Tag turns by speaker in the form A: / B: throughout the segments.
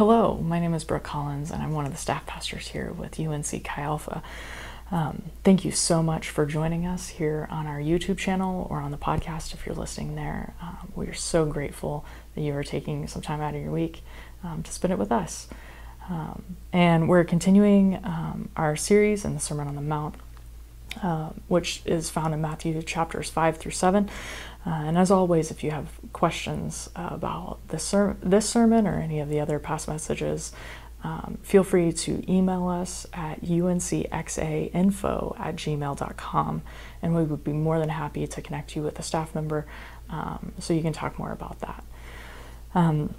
A: Hello, my name is Brooke Collins, and I'm one of the staff pastors here with UNC Chi Alpha. Um, thank you so much for joining us here on our YouTube channel or on the podcast if you're listening there. Um, we are so grateful that you are taking some time out of your week um, to spend it with us. Um, and we're continuing um, our series in the Sermon on the Mount, uh, which is found in Matthew chapters 5 through 7. Uh, and as always, if you have questions uh, about this, ser- this sermon or any of the other past messages, um, feel free to email us at uncxainfo at gmail.com, and we would be more than happy to connect you with a staff member um, so you can talk more about that. Um,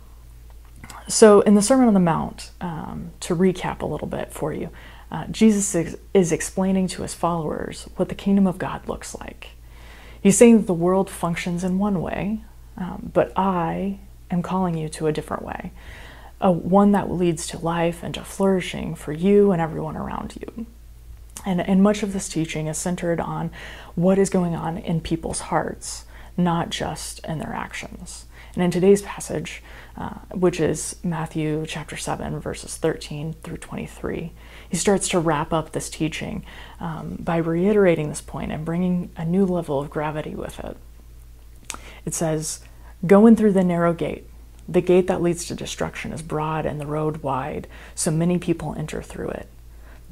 A: so, in the Sermon on the Mount, um, to recap a little bit for you, uh, Jesus is, is explaining to his followers what the kingdom of God looks like. He's saying that the world functions in one way, um, but I am calling you to a different way, a one that leads to life and to flourishing for you and everyone around you. And, and much of this teaching is centered on what is going on in people's hearts, not just in their actions. And in today's passage, uh, which is Matthew chapter 7, verses 13 through 23, he starts to wrap up this teaching um, by reiterating this point and bringing a new level of gravity with it. It says, Go in through the narrow gate. The gate that leads to destruction is broad and the road wide, so many people enter through it.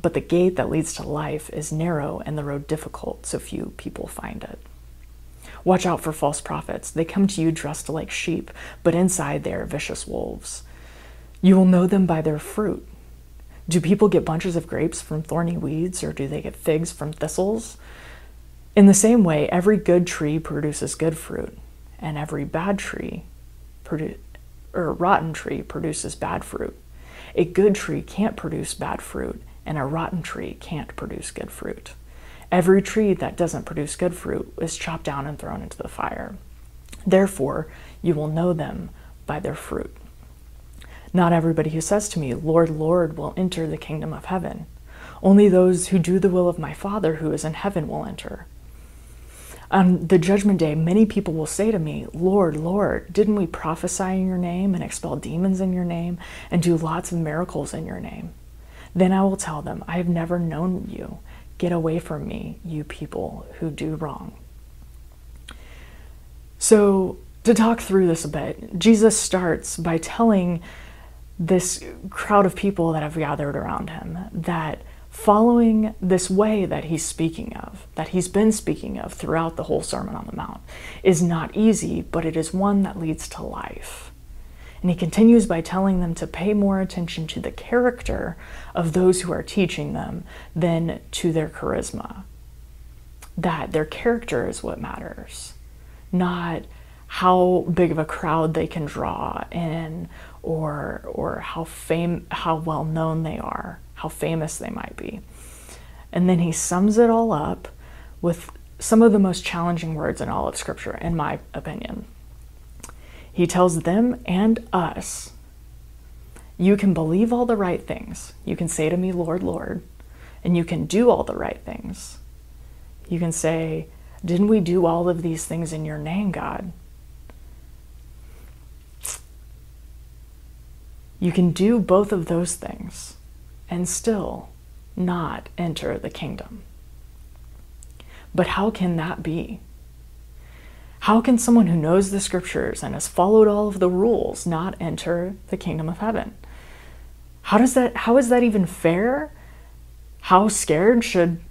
A: But the gate that leads to life is narrow and the road difficult, so few people find it. Watch out for false prophets. They come to you dressed like sheep, but inside they are vicious wolves. You will know them by their fruit. Do people get bunches of grapes from thorny weeds, or do they get figs from thistles? In the same way, every good tree produces good fruit, and every bad tree produ- or rotten tree produces bad fruit. A good tree can't produce bad fruit, and a rotten tree can't produce good fruit. Every tree that doesn't produce good fruit is chopped down and thrown into the fire. Therefore, you will know them by their fruit. Not everybody who says to me, Lord, Lord, will enter the kingdom of heaven. Only those who do the will of my Father who is in heaven will enter. On the judgment day, many people will say to me, Lord, Lord, didn't we prophesy in your name and expel demons in your name and do lots of miracles in your name? Then I will tell them, I have never known you. Get away from me, you people who do wrong. So, to talk through this a bit, Jesus starts by telling this crowd of people that have gathered around him that following this way that he's speaking of, that he's been speaking of throughout the whole Sermon on the Mount, is not easy, but it is one that leads to life. And he continues by telling them to pay more attention to the character of those who are teaching them than to their charisma. That their character is what matters, not how big of a crowd they can draw in or or how fame how well known they are, how famous they might be. And then he sums it all up with some of the most challenging words in all of scripture in my opinion. He tells them and us you can believe all the right things. You can say to me, Lord, Lord, and you can do all the right things. You can say, Didn't we do all of these things in your name, God? You can do both of those things and still not enter the kingdom. But how can that be? How can someone who knows the scriptures and has followed all of the rules not enter the kingdom of heaven? How does that how is that even fair? How scared should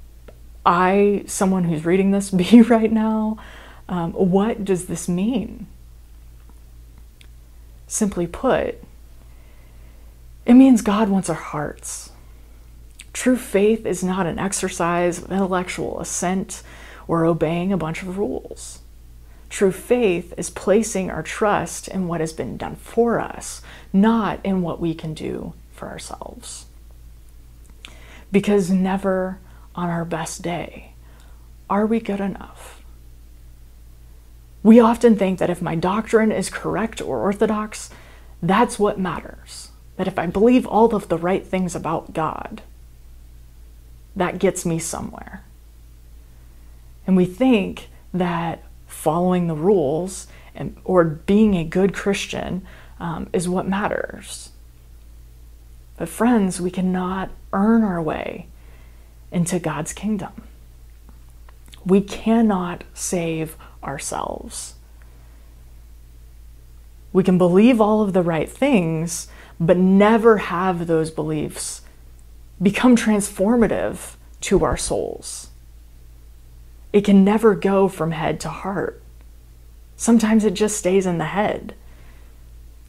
A: I, someone who's reading this, be right now? Um, what does this mean? Simply put, it means God wants our hearts. True faith is not an exercise of intellectual assent or obeying a bunch of rules. True faith is placing our trust in what has been done for us, not in what we can do for ourselves. Because never on our best day are we good enough. We often think that if my doctrine is correct or orthodox, that's what matters that if I believe all of the right things about God, that gets me somewhere. And we think that following the rules and, or being a good Christian um, is what matters. But, friends, we cannot earn our way into God's kingdom. We cannot save ourselves. We can believe all of the right things, but never have those beliefs become transformative to our souls. It can never go from head to heart. Sometimes it just stays in the head.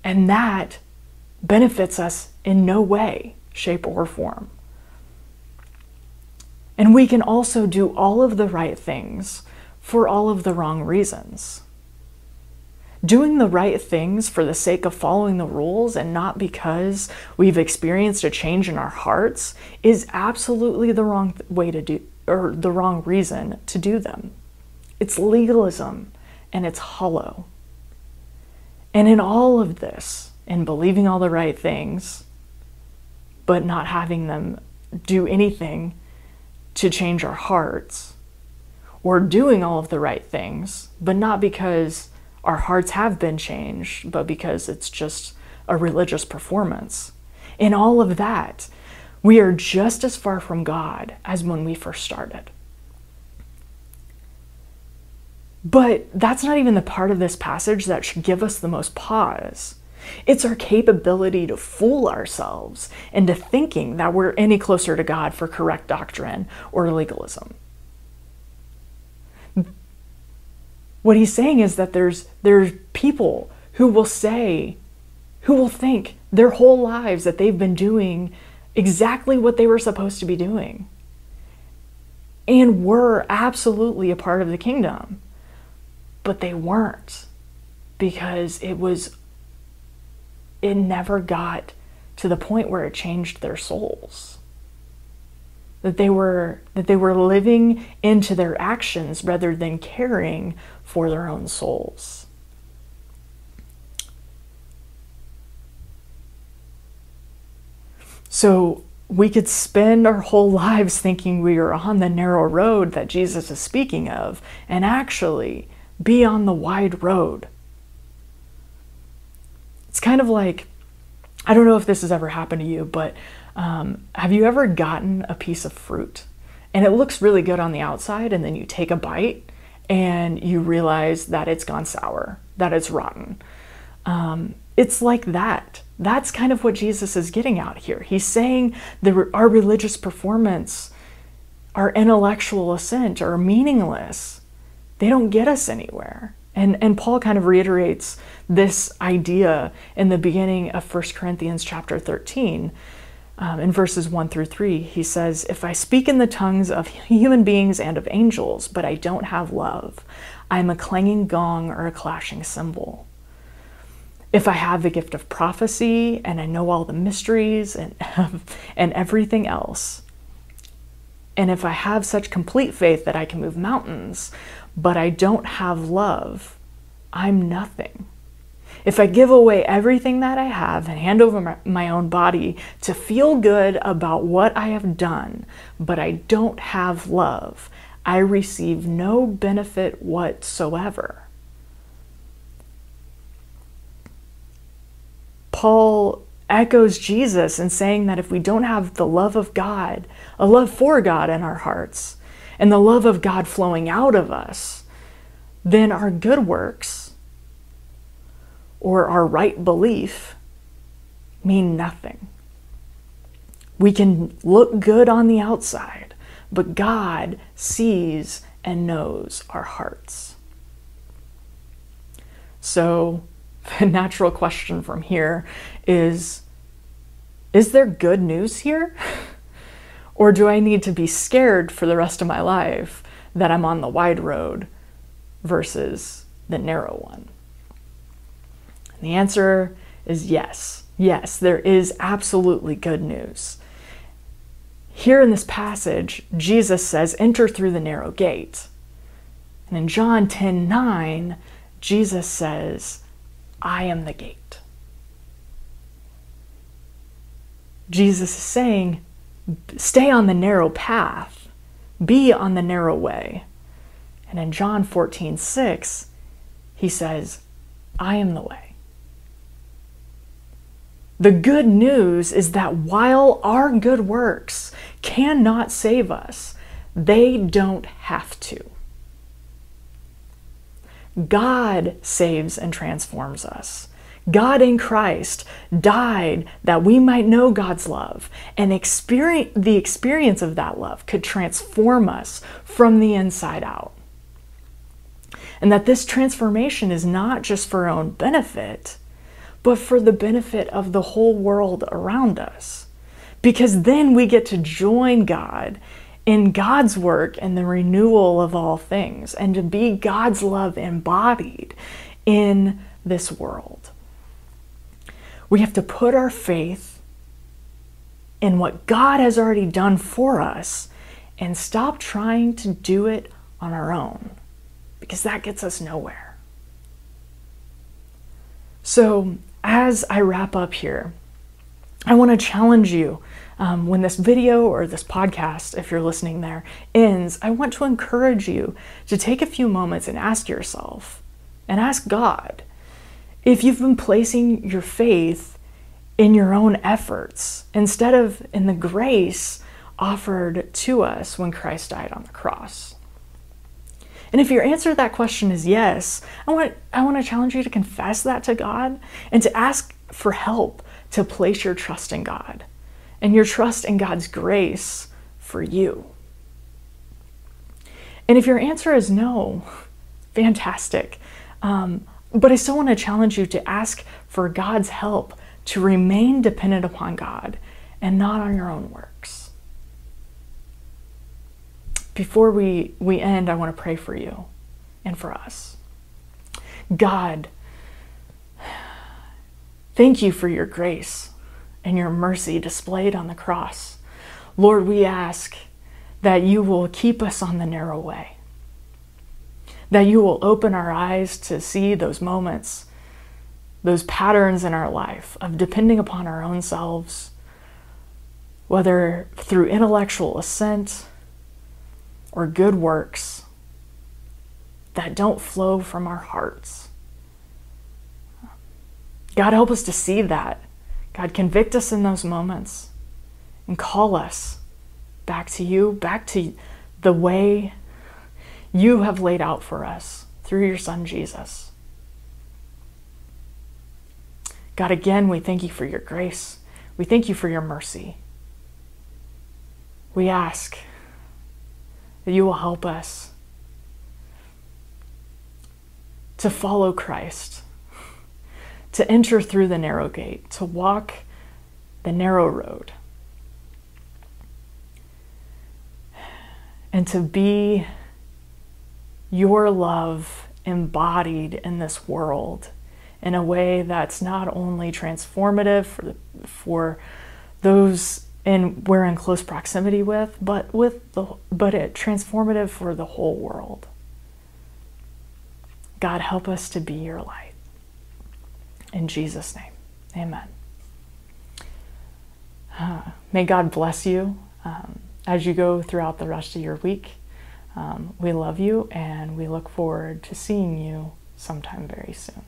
A: And that benefits us in no way, shape, or form. And we can also do all of the right things for all of the wrong reasons. Doing the right things for the sake of following the rules and not because we've experienced a change in our hearts is absolutely the wrong way to do or the wrong reason to do them. It's legalism and it's hollow. And in all of this, in believing all the right things, but not having them do anything to change our hearts, or doing all of the right things, but not because our hearts have been changed, but because it's just a religious performance. In all of that, we are just as far from God as when we first started. But that's not even the part of this passage that should give us the most pause. It's our capability to fool ourselves into thinking that we're any closer to God for correct doctrine or legalism. What he's saying is that there's there's people who will say, who will think their whole lives that they've been doing exactly what they were supposed to be doing. And were absolutely a part of the kingdom. But they weren't because it was it never got to the point where it changed their souls that they were that they were living into their actions rather than caring for their own souls so we could spend our whole lives thinking we are on the narrow road that Jesus is speaking of and actually be on the wide road it's kind of like, I don't know if this has ever happened to you, but um, have you ever gotten a piece of fruit and it looks really good on the outside, and then you take a bite and you realize that it's gone sour, that it's rotten? Um, it's like that. That's kind of what Jesus is getting out here. He's saying that our religious performance, our intellectual assent are meaningless. They don't get us anywhere. And, and Paul kind of reiterates this idea in the beginning of 1 Corinthians chapter 13. Um, in verses 1 through 3, he says, If I speak in the tongues of human beings and of angels, but I don't have love, I am a clanging gong or a clashing cymbal. If I have the gift of prophecy and I know all the mysteries and, and everything else, and if I have such complete faith that I can move mountains, but I don't have love, I'm nothing. If I give away everything that I have and hand over my, my, own body to feel good about what I have done, but I don't have love, I receive no benefit whatsoever. Paul echoes Jesus in saying that if we don't have the love of God, a love for God in our hearts, and the love of God flowing out of us, then our good works or our right belief mean nothing. We can look good on the outside, but God sees and knows our hearts. So, the natural question from here is Is there good news here? or do I need to be scared for the rest of my life that I'm on the wide road versus the narrow one? And the answer is yes. Yes, there is absolutely good news. Here in this passage, Jesus says, Enter through the narrow gate. And in John 10 9, Jesus says, I am the gate. Jesus is saying, Stay on the narrow path, be on the narrow way. And in John 14 6, he says, I am the way. The good news is that while our good works cannot save us, they don't have to. God saves and transforms us. God in Christ died that we might know God's love, and experience, the experience of that love could transform us from the inside out. And that this transformation is not just for our own benefit, but for the benefit of the whole world around us. Because then we get to join God in God's work and the renewal of all things, and to be God's love embodied in this world. We have to put our faith in what God has already done for us and stop trying to do it on our own because that gets us nowhere. So, as I wrap up here, I want to challenge you um, when this video or this podcast, if you're listening there, ends. I want to encourage you to take a few moments and ask yourself and ask God if you've been placing your faith in your own efforts instead of in the grace offered to us when Christ died on the cross. And if your answer to that question is yes, I want, I want to challenge you to confess that to God and to ask for help to place your trust in God and your trust in God's grace for you. And if your answer is no, fantastic. Um, but I still want to challenge you to ask for God's help to remain dependent upon God and not on your own works before we, we end, I want to pray for you and for us. God, thank you for your grace and your mercy displayed on the cross. Lord, we ask that you will keep us on the narrow way, that you will open our eyes to see those moments, those patterns in our life of depending upon our own selves, whether through intellectual assent or good works that don't flow from our hearts. God, help us to see that. God, convict us in those moments and call us back to you, back to the way you have laid out for us through your Son, Jesus. God, again, we thank you for your grace. We thank you for your mercy. We ask that you will help us to follow Christ, to enter through the narrow gate, to walk the narrow road, and to be your love embodied in this world in a way that's not only transformative for, the, for those and we're in close proximity with, but with the but it transformative for the whole world. God help us to be your light. In Jesus' name, amen. Uh, may God bless you um, as you go throughout the rest of your week. Um, we love you and we look forward to seeing you sometime very soon.